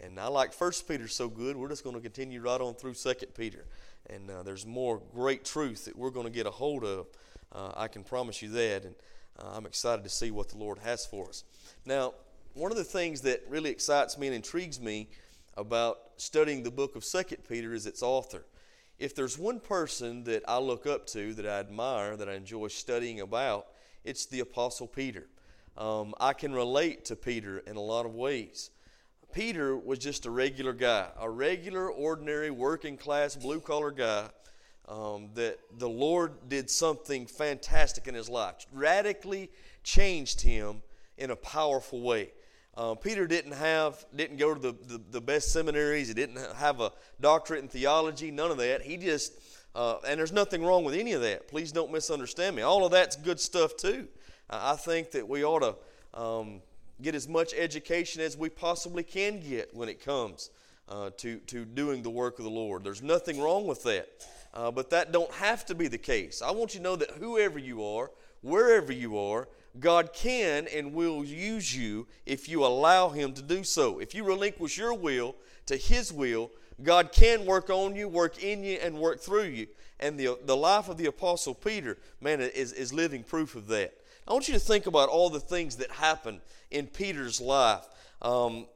And I like First Peter so good, we're just going to continue right on through Second Peter. And uh, there's more great truth that we're going to get a hold of. Uh, I can promise you that. And uh, I'm excited to see what the Lord has for us. Now, one of the things that really excites me and intrigues me about studying the book of Second Peter is its author. If there's one person that I look up to, that I admire, that I enjoy studying about, it's the Apostle Peter. Um, I can relate to Peter in a lot of ways. Peter was just a regular guy, a regular, ordinary, working class, blue collar guy. Um, that the Lord did something fantastic in his life, radically changed him in a powerful way. Uh, Peter didn't have, didn't go to the, the, the, best seminaries. He didn't have a doctorate in theology. None of that. He just, uh, and there's nothing wrong with any of that. Please don't misunderstand me. All of that's good stuff too. I think that we ought to um, get as much education as we possibly can get when it comes uh, to, to doing the work of the Lord. There's nothing wrong with that. Uh, but that don't have to be the case. I want you to know that whoever you are, wherever you are, God can and will use you if you allow Him to do so. If you relinquish your will to His will, God can work on you, work in you, and work through you. And the, the life of the Apostle Peter, man, is, is living proof of that. I want you to think about all the things that happened in Peter's life um,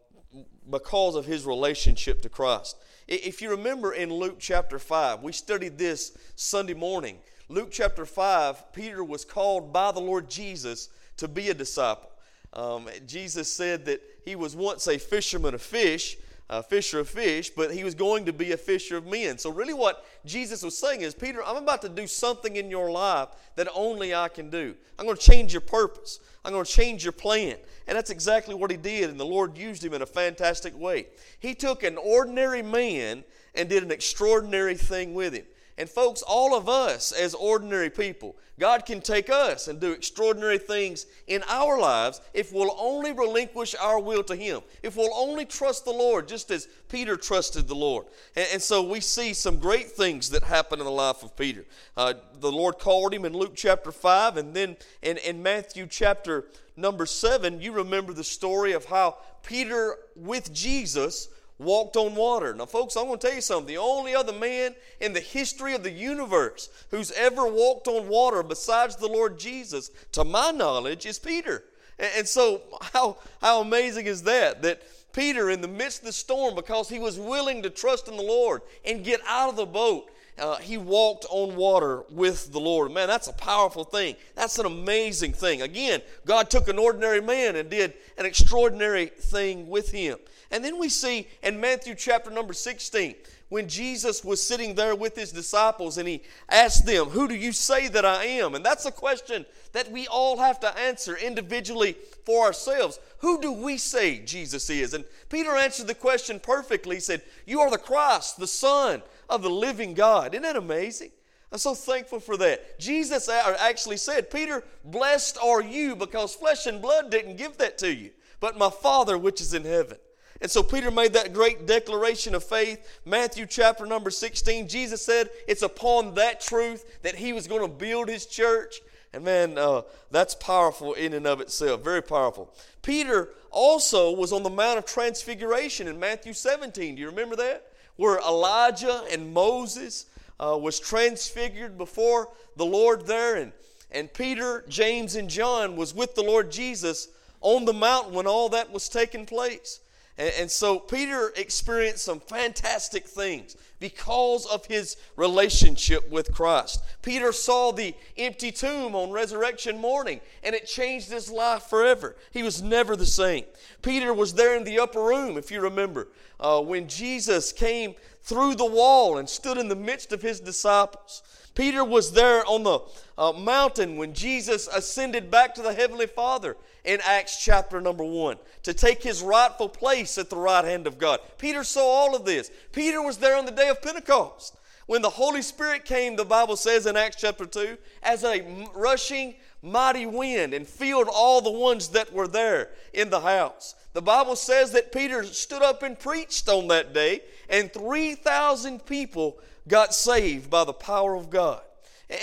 because of his relationship to Christ. If you remember in Luke chapter 5, we studied this Sunday morning. Luke chapter 5, Peter was called by the Lord Jesus to be a disciple. Um, Jesus said that he was once a fisherman of fish, a fisher of fish, but he was going to be a fisher of men. So, really, what Jesus was saying is, Peter, I'm about to do something in your life that only I can do. I'm going to change your purpose, I'm going to change your plan. And that's exactly what he did, and the Lord used him in a fantastic way. He took an ordinary man and did an extraordinary thing with him. And, folks, all of us as ordinary people, God can take us and do extraordinary things in our lives if we'll only relinquish our will to Him, if we'll only trust the Lord, just as Peter trusted the Lord. And, and so we see some great things that happen in the life of Peter. Uh, the Lord called him in Luke chapter 5, and then in, in Matthew chapter number 7, you remember the story of how Peter with Jesus walked on water. Now, folks, I'm going to tell you something. The only other man in the history of the universe who's ever walked on water besides the Lord Jesus, to my knowledge, is Peter. And so, how, how amazing is that? That Peter, in the midst of the storm, because he was willing to trust in the Lord and get out of the boat, uh, he walked on water with the Lord. Man, that's a powerful thing. That's an amazing thing. Again, God took an ordinary man and did an extraordinary thing with him. And then we see in Matthew chapter number 16, when Jesus was sitting there with his disciples and he asked them, Who do you say that I am? And that's a question that we all have to answer individually for ourselves. Who do we say Jesus is? And Peter answered the question perfectly. He said, You are the Christ, the Son of the living God. Isn't that amazing? I'm so thankful for that. Jesus actually said, Peter, blessed are you because flesh and blood didn't give that to you, but my Father which is in heaven. And so Peter made that great declaration of faith. Matthew chapter number 16, Jesus said it's upon that truth that he was going to build his church. And man, uh, that's powerful in and of itself, very powerful. Peter also was on the Mount of Transfiguration in Matthew 17. Do you remember that? Where Elijah and Moses uh, was transfigured before the Lord there, and, and Peter, James, and John was with the Lord Jesus on the mountain when all that was taking place. And, and so Peter experienced some fantastic things because of his relationship with Christ. Peter saw the empty tomb on resurrection morning and it changed his life forever. He was never the same. Peter was there in the upper room, if you remember, uh, when Jesus came through the wall and stood in the midst of his disciples. Peter was there on the uh, mountain when Jesus ascended back to the Heavenly Father in Acts chapter number one to take his rightful place at the right hand of God. Peter saw all of this. Peter was there on the day of Pentecost. When the Holy Spirit came, the Bible says in Acts chapter 2, as a rushing mighty wind and filled all the ones that were there in the house. The Bible says that Peter stood up and preached on that day, and 3,000 people got saved by the power of God.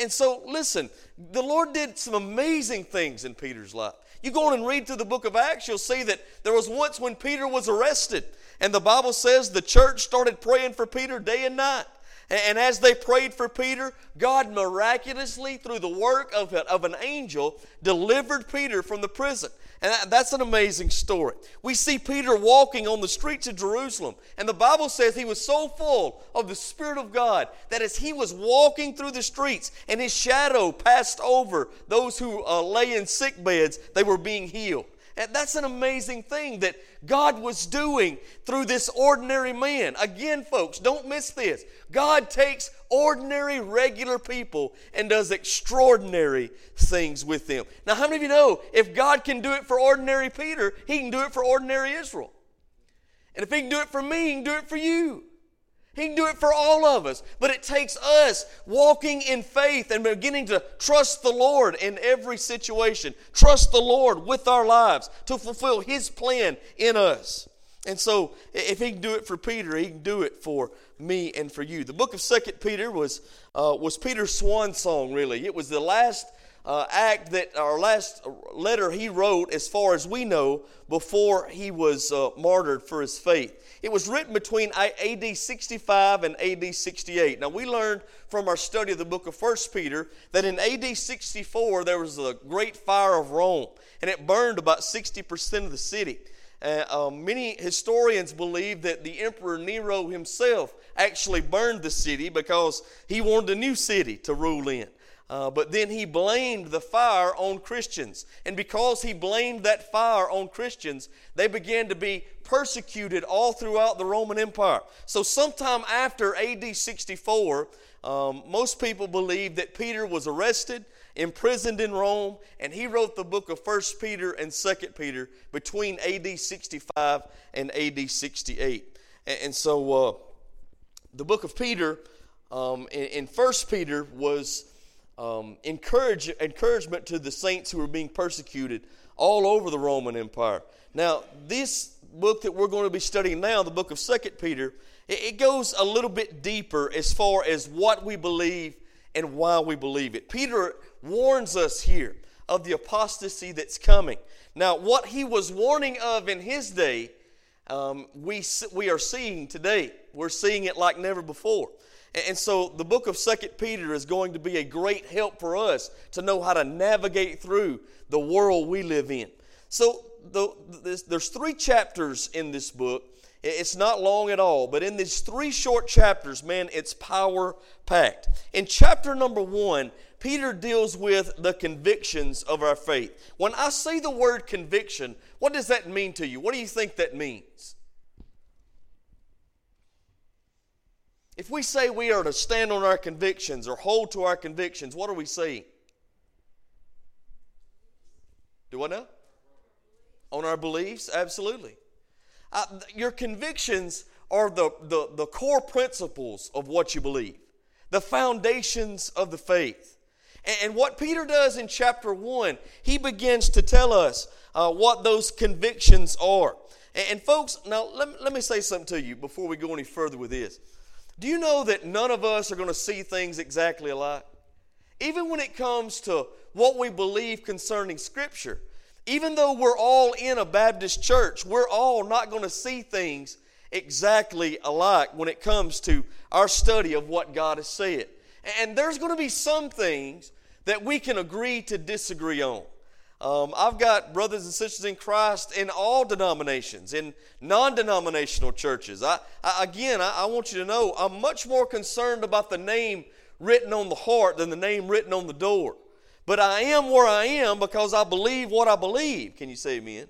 And so, listen, the Lord did some amazing things in Peter's life. You go on and read through the book of Acts, you'll see that there was once when Peter was arrested And the Bible says the church started praying for Peter day and night. And as they prayed for Peter, God miraculously, through the work of, of an angel, delivered Peter from the prison. And that's an amazing story. We see Peter walking on the streets of Jerusalem, and the Bible says he was so full of the Spirit of God that as he was walking through the streets and his shadow passed over those who uh, lay in sick beds, they were being healed. That's an amazing thing that God was doing through this ordinary man. Again, folks, don't miss this. God takes ordinary, regular people and does extraordinary things with them. Now, how many of you know if God can do it for ordinary Peter, He can do it for ordinary Israel? And if He can do it for me, He can do it for you. He can do it for all of us. But it takes us walking in faith and beginning to trust the Lord in every situation. Trust the Lord with our lives to fulfill His plan in us. And so, if He can do it for Peter, He can do it for me and for you. The book of Second Peter was, uh, was Peter's swan song, really. It was the last uh, act that, our last letter he wrote, as far as we know, before he was uh, martyred for his faith. It was written between AD 65 and AD 68. Now, we learned from our study of the book of 1 Peter that in AD 64 there was a great fire of Rome, and it burned about 60% of the city. Uh, um, many historians believe that the Emperor Nero himself actually burned the city because he wanted a new city to rule in. Uh, but then he blamed the fire on Christians. And because he blamed that fire on Christians, they began to be persecuted all throughout the Roman Empire. So, sometime after AD 64, um, most people believe that Peter was arrested, imprisoned in Rome, and he wrote the book of 1 Peter and 2 Peter between AD 65 and AD 68. And, and so, uh, the book of Peter um, in, in 1 Peter was um, encourage, encouragement to the saints who were being persecuted all over the Roman Empire. Now, this book that we're going to be studying now, the book of Second Peter, it, it goes a little bit deeper as far as what we believe and why we believe it. Peter warns us here of the apostasy that's coming. Now, what he was warning of in his day, um, we, we are seeing today. We're seeing it like never before. And so the book of Second Peter is going to be a great help for us to know how to navigate through the world we live in. So the, this, there's three chapters in this book. It's not long at all, but in these three short chapters, man, it's power packed. In chapter number one, Peter deals with the convictions of our faith. When I say the word conviction, what does that mean to you? What do you think that means? If we say we are to stand on our convictions or hold to our convictions, what are we saying? Do I know? On our beliefs? Absolutely. Uh, your convictions are the, the, the core principles of what you believe, the foundations of the faith. And, and what Peter does in chapter 1, he begins to tell us uh, what those convictions are. And, and folks, now let, let me say something to you before we go any further with this. Do you know that none of us are going to see things exactly alike? Even when it comes to what we believe concerning Scripture, even though we're all in a Baptist church, we're all not going to see things exactly alike when it comes to our study of what God has said. And there's going to be some things that we can agree to disagree on. Um, I've got brothers and sisters in Christ in all denominations, in non denominational churches. I, I again, I, I, want you to know I'm much more concerned about the name written on the heart than the name written on the door. But I am where I am because I believe what I believe. Can you say amen?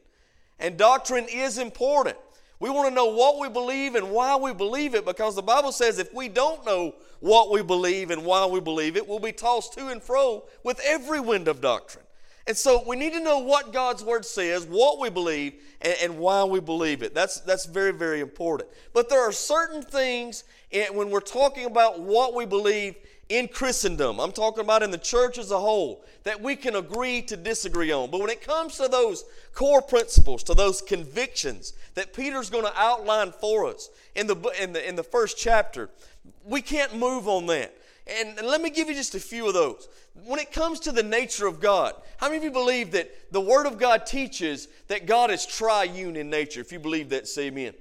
And doctrine is important. We want to know what we believe and why we believe it because the Bible says if we don't know what we believe and why we believe it, we'll be tossed to and fro with every wind of doctrine. And so we need to know what God's Word says, what we believe, and, and, why we believe it. That's, that's very, very important. But there are certain things in, when we're talking about what we believe in Christendom, I'm talking about in the church as a whole, that we can agree to disagree on. But when it comes to those core principles, to those convictions that Peter's going to outline for us in the, in the, in the first chapter, we can't move on that. And, let me give you just a few of those. When it comes to the nature of God, how many of you believe that the Word of God teaches that God is triune in nature? If you believe that, say amen.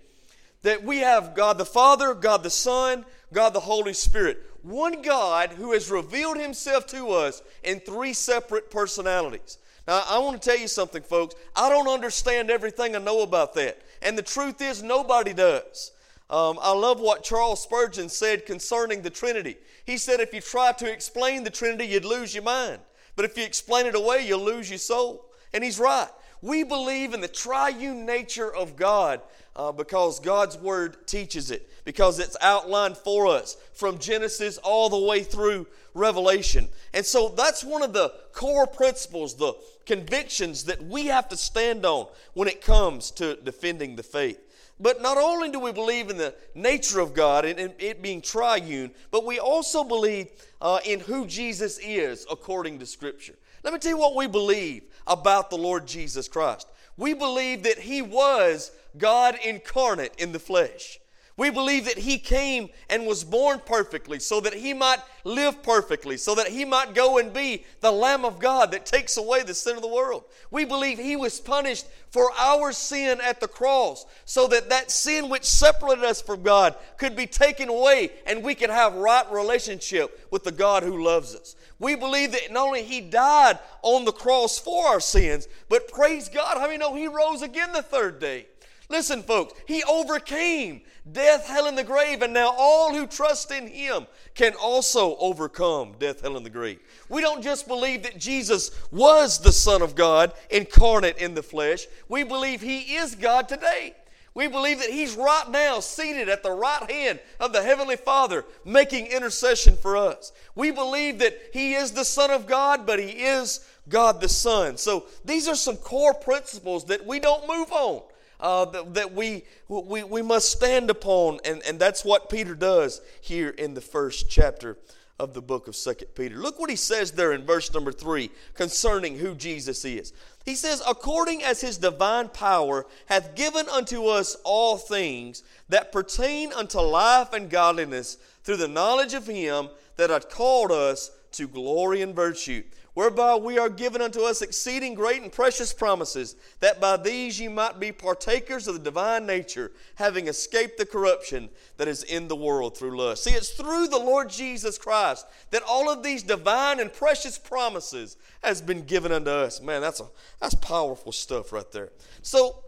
that we have God the Father, God the Son, God the Holy Spirit. One God who has revealed himself to us in three separate personalities. Now, I want to tell you something, folks. I don't understand everything I know about that. And the truth is, nobody does. Um, I love what Charles Spurgeon said concerning the Trinity. He said, if you try to explain the Trinity, you'd lose your mind. But if you explain it away, you'll lose your soul. And he's right. We believe in the triune nature of God uh, because God's Word teaches it, because it's outlined for us from Genesis all the way through Revelation. And so that's one of the core principles, the convictions that we have to stand on when it comes to defending the faith. But not only do we believe in the nature of God and, it being triune, but we also believe uh, in who Jesus is according to Scripture. Let me tell you what we believe about the Lord Jesus Christ. We believe that He was God incarnate in the flesh. We believe that He came and was born perfectly so that He might live perfectly, so that He might go and be the Lamb of God that takes away the sin of the world. We believe He was punished for our sin at the cross so that that sin which separated us from God could be taken away and we could have right relationship with the God who loves us. We believe that not only He died on the cross for our sins, but praise God, how many know He rose again the third day? Listen, folks, He overcame death, hell, and the grave, and now all who trust in Him can also overcome death, hell, and the grave. We don't just believe that Jesus was the Son of God incarnate in the flesh, we believe He is God today. We believe that He's right now seated at the right hand of the Heavenly Father making intercession for us. We believe that He is the Son of God, but He is God the Son. So these are some core principles that we don't move on uh, that, that we, we, we must stand upon. And, and that's what Peter does here in the first chapter of the book of Second Peter. Look what he says there in verse number 3 concerning who Jesus is. He says, According as his divine power hath given unto us all things that pertain unto life and godliness through the knowledge of him that hath called us to glory and virtue whereby we are given unto us exceeding great and precious promises, that by these ye might be partakers of the divine nature, having escaped the corruption that is in the world through lust. See, it's through the Lord Jesus Christ that all of these divine and precious promises has been given unto us. Man, that's a that's powerful stuff right there. So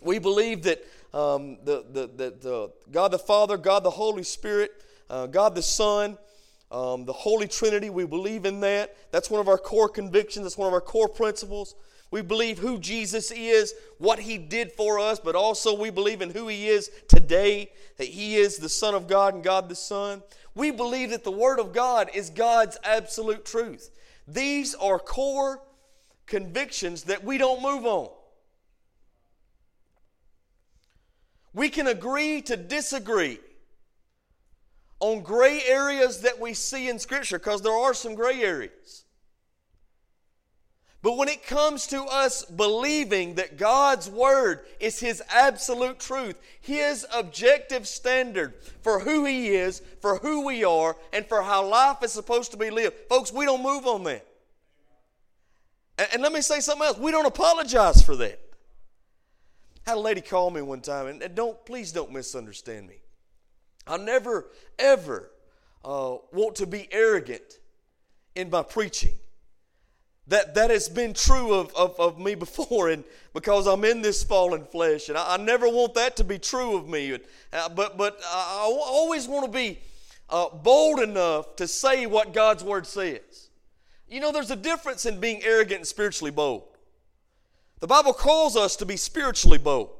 we believe that um, the, the, the, the God the Father, God the Holy Spirit, uh, God the Son, um, the Holy Trinity, we believe in that. That's one of our core convictions, that's one of our core principles. We believe who Jesus is, what he did for us, but also we believe in who he is today, that he is the Son of God and God the Son. We believe that the Word of God is God's absolute truth. These are core convictions that we don't move on. We can agree to disagree on gray areas that we see in Scripture, because there are some gray areas. But when it comes to us believing that God's Word is His absolute truth, His objective standard for who He is, for who we are, and for how life is supposed to be lived, folks, we don't move on that. And, and let me say something else we don't apologize for that. I had a lady call me one time, and don't please don't misunderstand me. I never, ever uh, want to be arrogant in my preaching. That, that has been true of, of, of me before, and because I'm in this fallen flesh, and I, I never want that to be true of me. Uh, but but I always want to be uh, bold enough to say what God's Word says. You know, there's a difference in being arrogant and spiritually bold. The Bible calls us to be spiritually bold,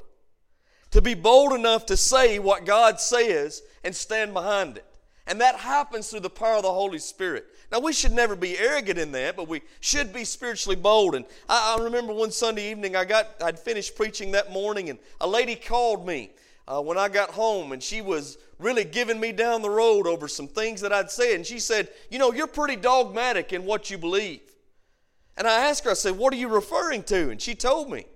to be bold enough to say what God says and stand behind it. And that happens through the power of the Holy Spirit. Now, we should never be arrogant in that, but we should be spiritually bold. And I, I remember one Sunday evening, I got, I'd finished preaching that morning, and a lady called me uh, when I got home, and she was really giving me down the road over some things that I'd said. And she said, You know, you're pretty dogmatic in what you believe. And I asked her, I said, What are you referring to? And she told me.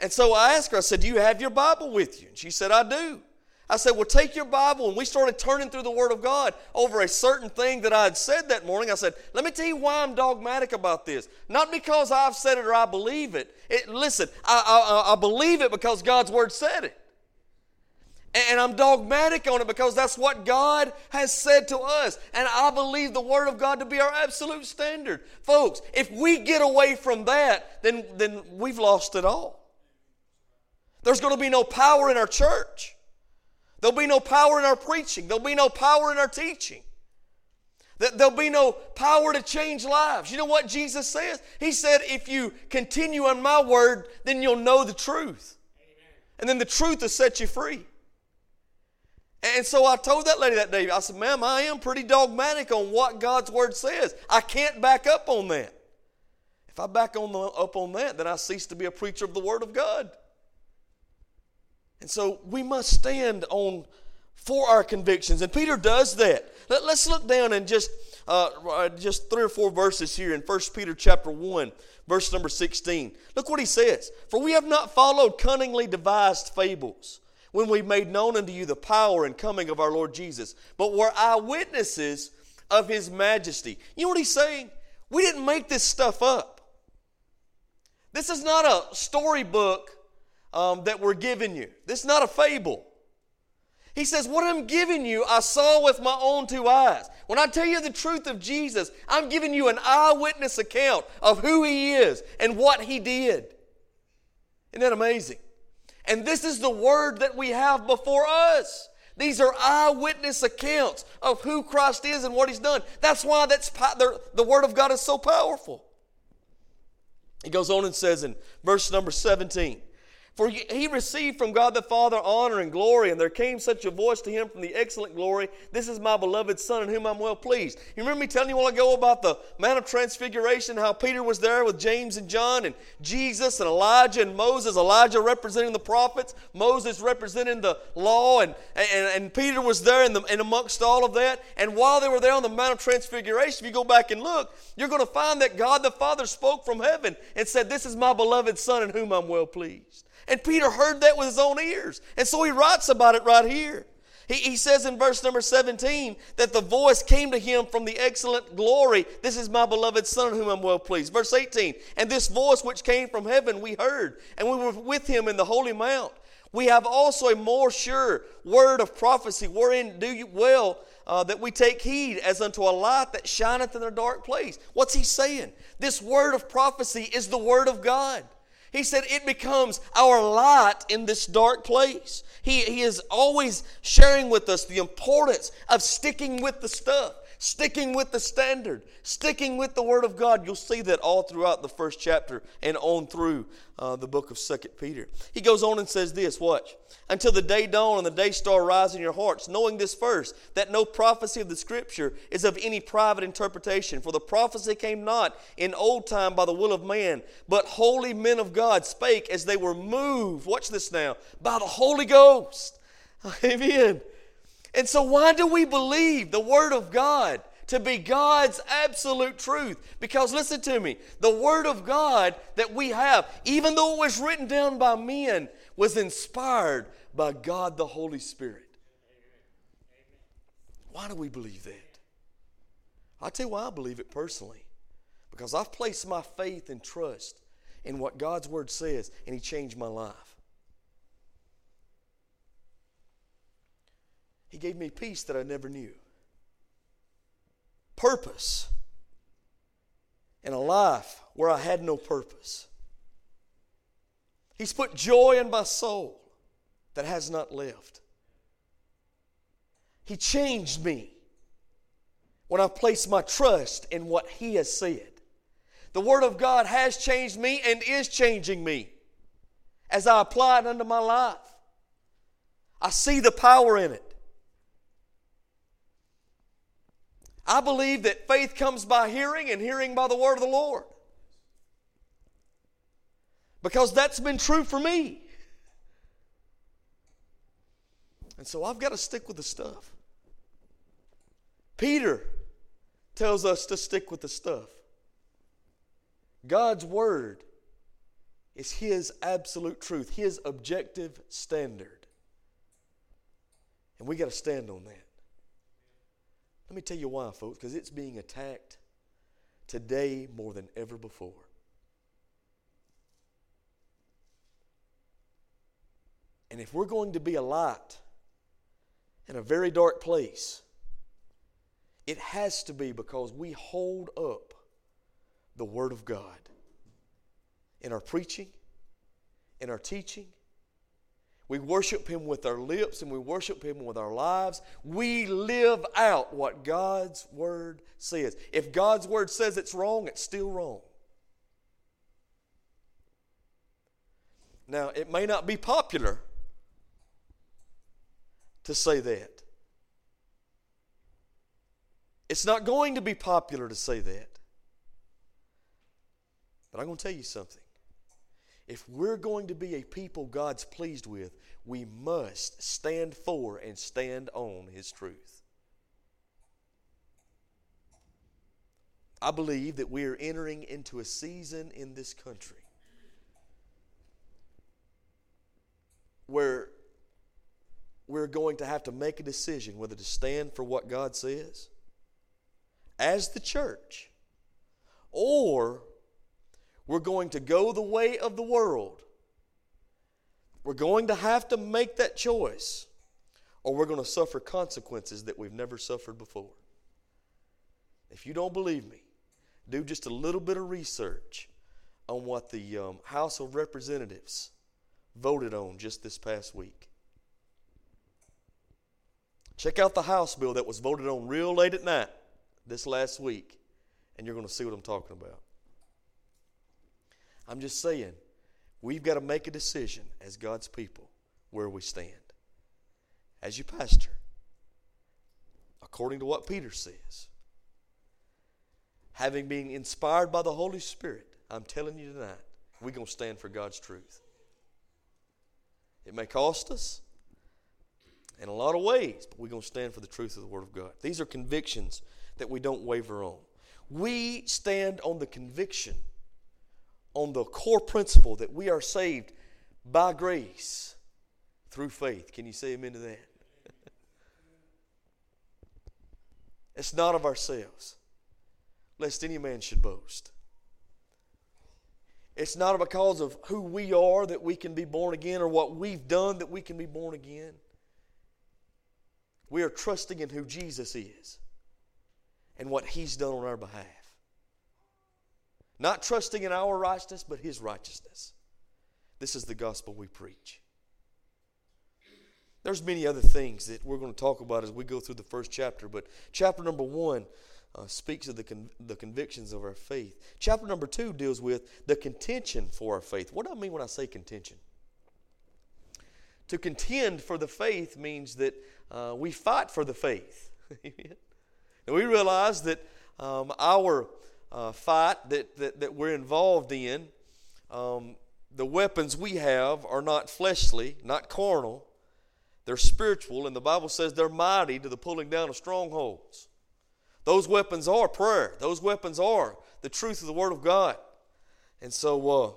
And so I asked her, I said, Do you have your Bible with you? And she said, I do. I said, Well, take your Bible. And we started turning through the Word of God over a certain thing that I had said that morning. I said, Let me tell you why I'm dogmatic about this. Not because I've said it or I believe it. it listen, I, I, I believe it because God's Word said it. And I'm dogmatic on it because that's what God has said to us. And I believe the Word of God to be our absolute standard. Folks, if we get away from that, then, then we've lost it all. There's going to be no power in our church. There'll be no power in our preaching. There'll be no power in our teaching. There'll be no power to change lives. You know what Jesus says? He said, if you continue on my word, then you'll know the truth. And then the truth will set you free. And so I told that lady that day, I said, ma'am, I am pretty dogmatic on what God's word says. I can't back up on that. If I back on the, up on that, then I cease to be a preacher of the word of God. And so we must stand on for our convictions. And Peter does that. Let, us look down and just uh, uh, just three or four verses here in 1 Peter chapter 1, verse number 16. Look what he says. For we have not followed cunningly devised fables when we made known unto you the power and coming of our Lord Jesus, but were eyewitnesses of his majesty. You know what he's saying? We didn't make this stuff up. This is not a storybook um, that we're giving you. This is not a fable. He says, What I'm giving you, I saw with my own two eyes. When I tell you the truth of Jesus, I'm giving you an eyewitness account of who He is and what He did. Isn't that amazing? And this is the word that we have before us. These are eyewitness accounts of who Christ is and what He's done. That's why that's the Word of God is so powerful. He goes on and says in verse number 17, for he received from God the Father honor and glory, and there came such a voice to him from the excellent glory This is my beloved Son, in whom I'm well pleased. You remember me telling you a while ago about the Mount of Transfiguration, how Peter was there with James and John, and Jesus and Elijah and Moses. Elijah representing the prophets, Moses representing the law, and, and, and Peter was there in the, and amongst all of that. And while they were there on the Mount of Transfiguration, if you go back and look, you're going to find that God the Father spoke from heaven and said, This is my beloved Son, in whom I'm well pleased. And Peter heard that with his own ears. And so he writes about it right here. He, he says in verse number 17 that the voice came to him from the excellent glory. This is my beloved Son, whom I'm well pleased. Verse 18, and this voice which came from heaven we heard, and we were with him in the holy mount. We have also a more sure word of prophecy, wherein do you well uh, that we take heed as unto a light that shineth in a dark place. What's he saying? This word of prophecy is the word of God. He said it becomes our light in this dark place. He, he is always sharing with us the importance of sticking with the stuff sticking with the standard, sticking with the Word of God. You'll see that all throughout the first chapter and on through uh, the book of Second Peter. He goes on and says this Watch. Until the day dawn and the day star rise in your hearts, knowing this first, that no prophecy of the Scripture is of any private interpretation. For the prophecy came not in old time by the will of man, but holy men of God spake as they were moved. Watch this now by the Holy Ghost. Amen. And so, why do we believe the Word of God to be God's absolute truth? Because, listen to me, the Word of God that we have, even though it was written down by men, was inspired by God the Holy Spirit. Why do we believe that? I'll tell you why I believe it personally. Because I've placed my faith and trust in what God's Word says, and He changed my life. He gave me peace that I never knew, purpose, in a life where I had no purpose. He's put joy in my soul that has not left. He changed me when I placed my trust in what He has said. The Word of God has changed me and is changing me as I apply it unto my life. I see the power in it. I believe that faith comes by hearing and hearing by the word of the Lord. Because that's been true for me. And so I've got to stick with the stuff. Peter tells us to stick with the stuff. God's word is his absolute truth, his objective standard. And we got to stand on that. Let me tell you why, folks, because it's being attacked today more than ever before. And if we're going to be a light in a very dark place, it has to be because we hold up the Word of God in our preaching, in our teaching. We worship Him with our lips and we worship Him with our lives. We live out what God's Word says. If God's Word says it's wrong, it's still wrong. Now, it may not be popular to say that. It's not going to be popular to say that. But I'm going to tell you something. If we're going to be a people God's pleased with, we must stand for and stand on His truth. I believe that we are entering into a season in this country where we're going to have to make a decision whether to stand for what God says as the church or we're going to go the way of the world. We're going to have to make that choice or we're going to suffer consequences that we've never suffered before. If you don't believe me, do just a little bit of research on what the um, House of Representatives voted on just this past week. Check out the House bill that was voted on real late at night this last week, and you're going to see what I'm talking about. I'm just saying, we've got to make a decision as God's people where we stand. As your pastor, according to what Peter says, having been inspired by the Holy Spirit, I'm telling you tonight, we're going to stand for God's truth. It may cost us in a lot of ways, but we're going to stand for the truth of the Word of God. These are convictions that we don't waver on. We stand on the conviction, on the core principle that we are saved by grace through faith. Can you say amen to that? it's not of ourselves, lest any man should boast. It's not because of who we are that we can be born again or what we've done that we can be born again. We are trusting in who Jesus is and what He's done on our behalf. Not trusting in our righteousness, but His righteousness. This is the gospel we preach. There's many other things that we're going to talk about as we go through the first chapter, but chapter number one uh, speaks of the, con- the convictions of our faith. Chapter number two deals with the contention for our faith. What do I mean when I say contention? To contend for the faith means that uh, we fight for the faith. and we realize that um, our uh, fight that, that, that, we're involved in, um, the weapons we have are not fleshly, not carnal, they're spiritual, and the Bible says they're mighty to the pulling down of strongholds. Those weapons are prayer. Those weapons are the truth of the Word of God. And so, uh,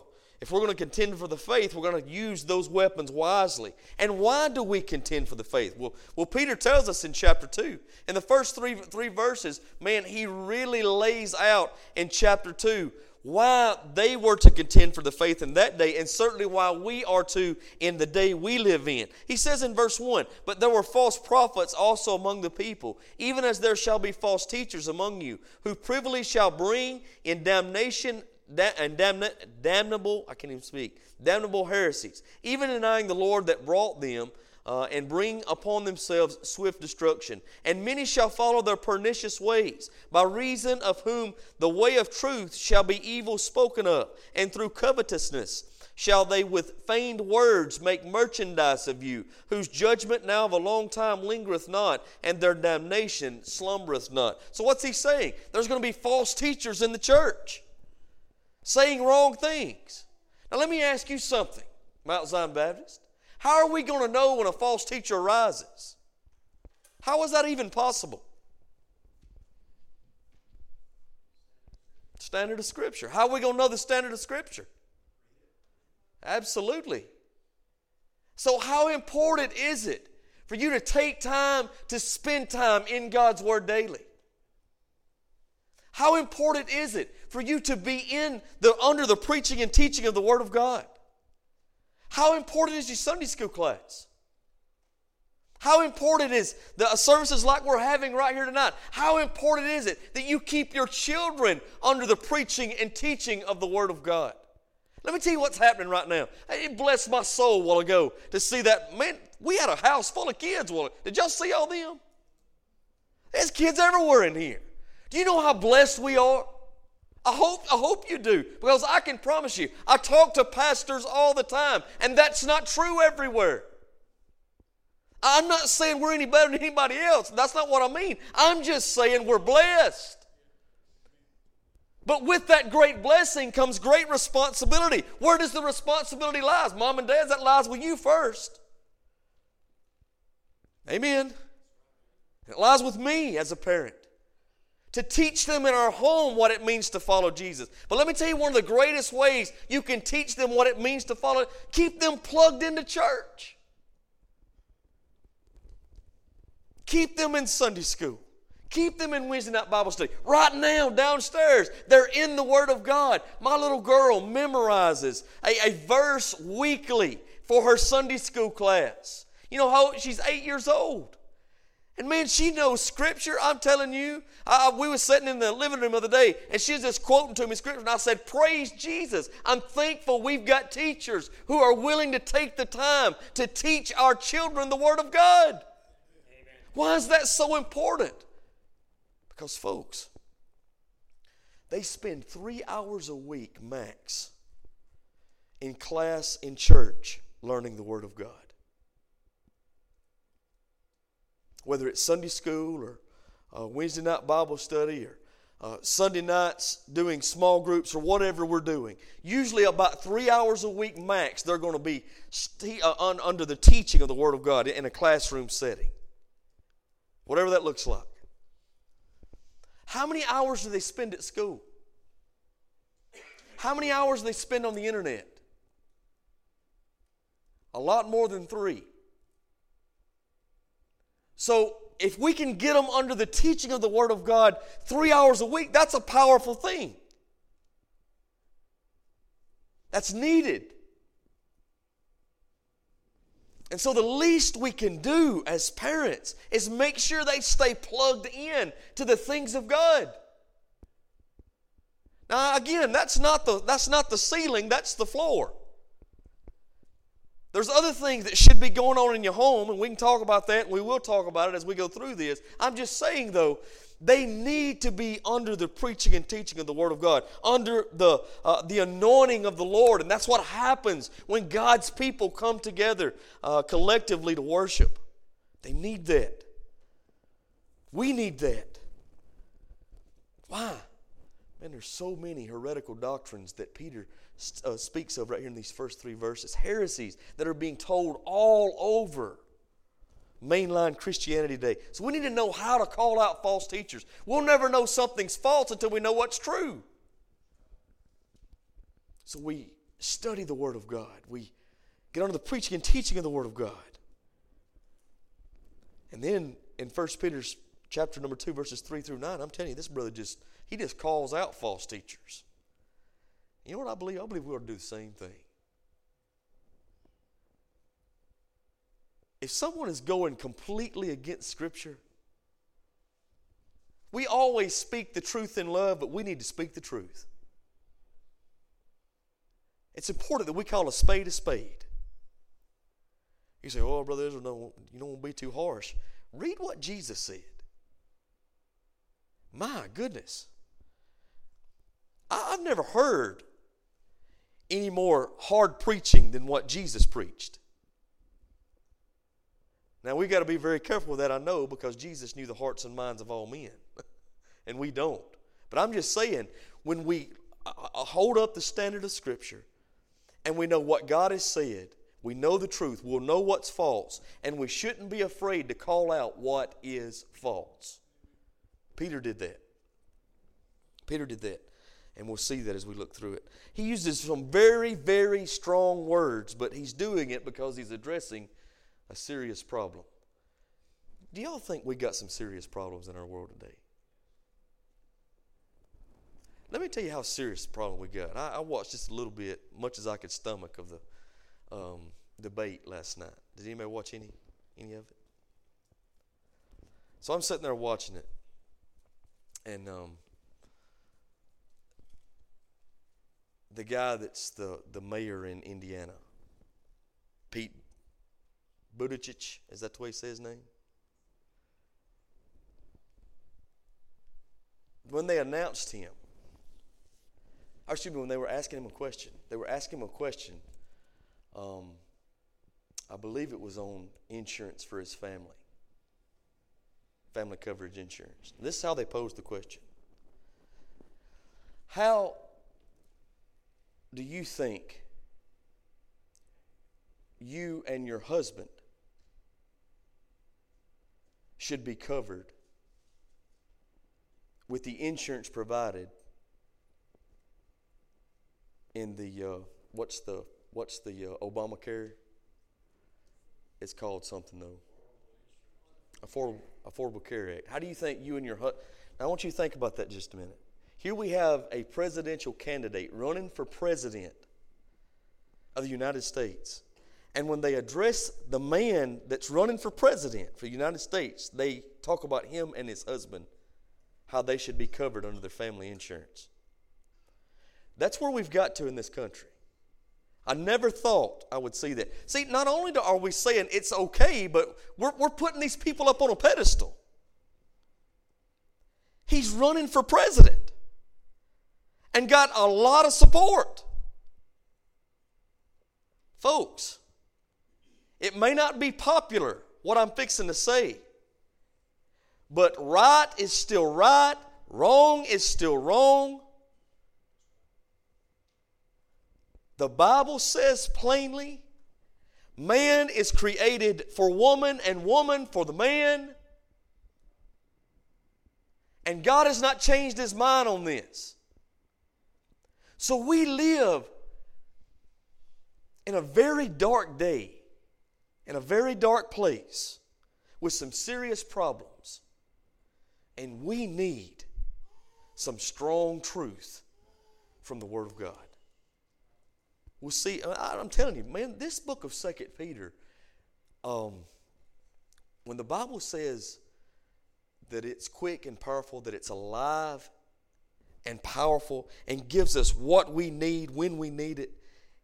if we're going to contend for the faith, we're going to use those weapons wisely. And why do we contend for the faith? Well, well Peter tells us in chapter 2. In the first three, three verses, man, he really lays out in chapter 2 why they were to contend for the faith in that day, and certainly why we are to in the day we live in. He says in verse 1 But there were false prophets also among the people, even as there shall be false teachers among you, who privily shall bring in damnation and damnable, I can't even speak, damnable heresies, even denying the Lord that brought them uh, and bring upon themselves swift destruction. And many shall follow their pernicious ways, by reason of whom the way of truth shall be evil spoken of, and through covetousness shall they with feigned words make merchandise of you, whose judgment now of a long time lingereth not, and their damnation slumbereth not. So, what's he saying? There's going to be false teachers in the church saying wrong things. Now, let me ask you something, Mount Zion Baptist. How are we going to know when a false teacher arises? How is that even possible? Standard of Scripture. How are we going to know the standard of Scripture? Absolutely. So, how important is it for you to take time to spend time in God's Word daily? How important is it for you to be in the under the preaching and teaching of the Word of God? How important is your Sunday school class? How important is the services like we're having right here tonight? How important is it that you keep your children under the preaching and teaching of the Word of God? Let me tell you what's happening right now. It blessed my soul a while ago to see that. Man, we had a house full of kids. Did y'all see all them? There's kids everywhere in here. Do you know how blessed we are? I hope, I hope you do, because I can promise you, I talk to pastors all the time, and that's not true everywhere. I'm not saying we're any better than anybody else. That's not what I mean. I'm just saying we're blessed. But with that great blessing comes great responsibility. Where does the responsibility lies? Mom and dad, that lies with you first. Amen. It lies with me as a parent. To teach them in our home what it means to follow Jesus. But let me tell you one of the greatest ways you can teach them what it means to follow, keep them plugged into church. Keep them in Sunday school. Keep them in Wednesday night Bible study. Right now, downstairs, they're in the Word of God. My little girl memorizes a, a verse weekly for her Sunday school class. You know how she's eight years old. And man, she knows scripture. I'm telling you. I, we were sitting in the living room the other day, and she's just quoting to me scripture. And I said, Praise Jesus. I'm thankful we've got teachers who are willing to take the time to teach our children the Word of God. Why is that so important? Because, folks, they spend three hours a week max in class in church learning the Word of God. Whether it's Sunday school or uh, Wednesday night Bible study or uh, Sunday nights doing small groups or whatever we're doing. Usually, about three hours a week max, they're going to be st- uh, un- under the teaching of the Word of God in a classroom setting whatever that looks like. How many hours do they spend at school? How many hours do they spend on the internet? A lot more than three. So, if we can get them under the teaching of the Word of God three hours a week, that's a powerful thing. That's needed. And so, the least we can do as parents is make sure they stay plugged in to the things of God. Now, again, that's not the, that's not the ceiling, that's the floor. There's other things that should be going on in your home, and we can talk about that, and we will talk about it as we go through this. I'm just saying, though, they need to be under the preaching and teaching of the Word of God, under the, uh, the anointing of the Lord. And that's what happens when God's people come together uh, collectively to worship. They need that. We need that. Why? Man, there's so many heretical doctrines that Peter uh, speaks of right here in these first three verses. Heresies that are being told all over mainline Christianity today. So we need to know how to call out false teachers. We'll never know something's false until we know what's true. So we study the Word of God. We get under the preaching and teaching of the Word of God. And then in 1 Peter's chapter number 2, verses 3 through 9, I'm telling you, this brother just, he just calls out false teachers. You know what I believe? I believe we ought to do the same thing. if someone is going completely against Scripture, we always speak the truth in love, but we need to speak the truth. It's important that we call a spade a spade. You say, oh, brother Israel, you don't want to be too harsh. Read what Jesus said. My goodness. I've never heard any more hard preaching than what Jesus preached. Now, we've got to be very careful with that, I know, because Jesus knew the hearts and minds of all men, and we don't. But I'm just saying, when we uh, uh, hold up the standard of Scripture and we know what God has said, we know the truth, we'll know what's false, and we shouldn't be afraid to call out what is false. Peter did that. Peter did that. And we'll see that as we look through it. He uses some very, very strong words, but he's doing it because he's addressing a serious problem. Do y'all think we got some serious problems in our world today? Let me tell you how serious the problem we got. I, I watched just a little bit, much as I could stomach, of the um, debate last night. Did anybody watch any any of it? So I'm sitting there watching it, and um, the guy that's the, the mayor in Indiana, Pete Buttigieg, is that the way he says his name? When they announced him, or excuse me, when they were asking him a question, they were asking him a question. Um, I believe it was on insurance for his family, family coverage insurance. This is how they posed the question How do you think you and your husband should be covered with the insurance provided in the uh, what's the what's the uh, Obamacare? It's called something though. Affordable Affordable Care Act. How do you think you and your husband? I want you to think about that just a minute. Here we have a presidential candidate running for president of the United States. And when they address the man that's running for president for the United States, they talk about him and his husband, how they should be covered under their family insurance. That's where we've got to in this country. I never thought I would see that. See, not only are we saying it's okay, but we're, we're putting these people up on a pedestal. He's running for president and got a lot of support. Folks, it may not be popular what I'm fixing to say, but right is still right, wrong is still wrong. The Bible says plainly man is created for woman and woman for the man. And God has not changed his mind on this. So we live in a very dark day, in a very dark place, with some serious problems. And we need some strong truth from the Word of God. We'll see. I'm telling you, man, this book of Second Peter, um, when the Bible says that it's quick and powerful, that it's alive and powerful and gives us what we need when we need it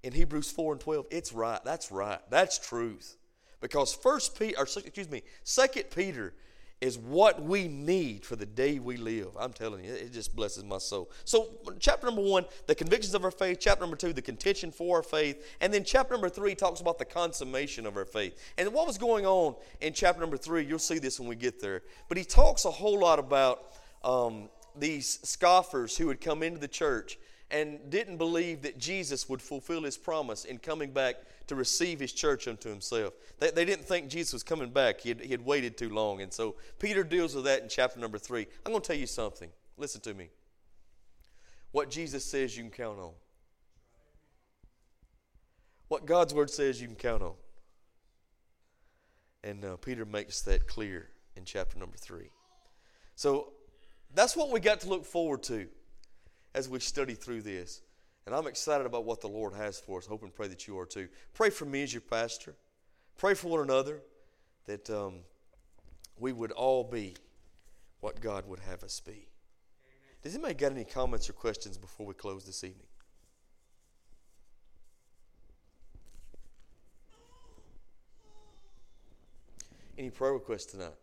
in Hebrews 4 and 12, it's right. That's right. That's truth. Because first Peter, or excuse me, second Peter is what we need for the day we live. I'm telling you, it just blesses my soul. So, chapter number one, the convictions of our faith. Chapter number two, the contention for our faith. And then chapter number three talks about the consummation of our faith. And what was going on in chapter number three, you'll see this when we get there. But he talks a whole lot about um, these scoffers who had come into the church and didn't believe that Jesus would fulfill his promise in coming back to receive his church unto himself. They, they didn't think Jesus was coming back. He had, he had waited too long. And so Peter deals with that in chapter number three. I'm going to tell you something. Listen to me. What Jesus says you can count on. What God's word says you can count on. And uh, Peter makes that clear in chapter number three. So that's what we got to look forward to as we study through this. And I'm excited about what the Lord has for us. Hope and pray that you are too. Pray for me as your pastor. Pray for one another that um, we would all be what God would have us be. Amen. Does anybody got any comments or questions before we close this evening? Any prayer requests tonight?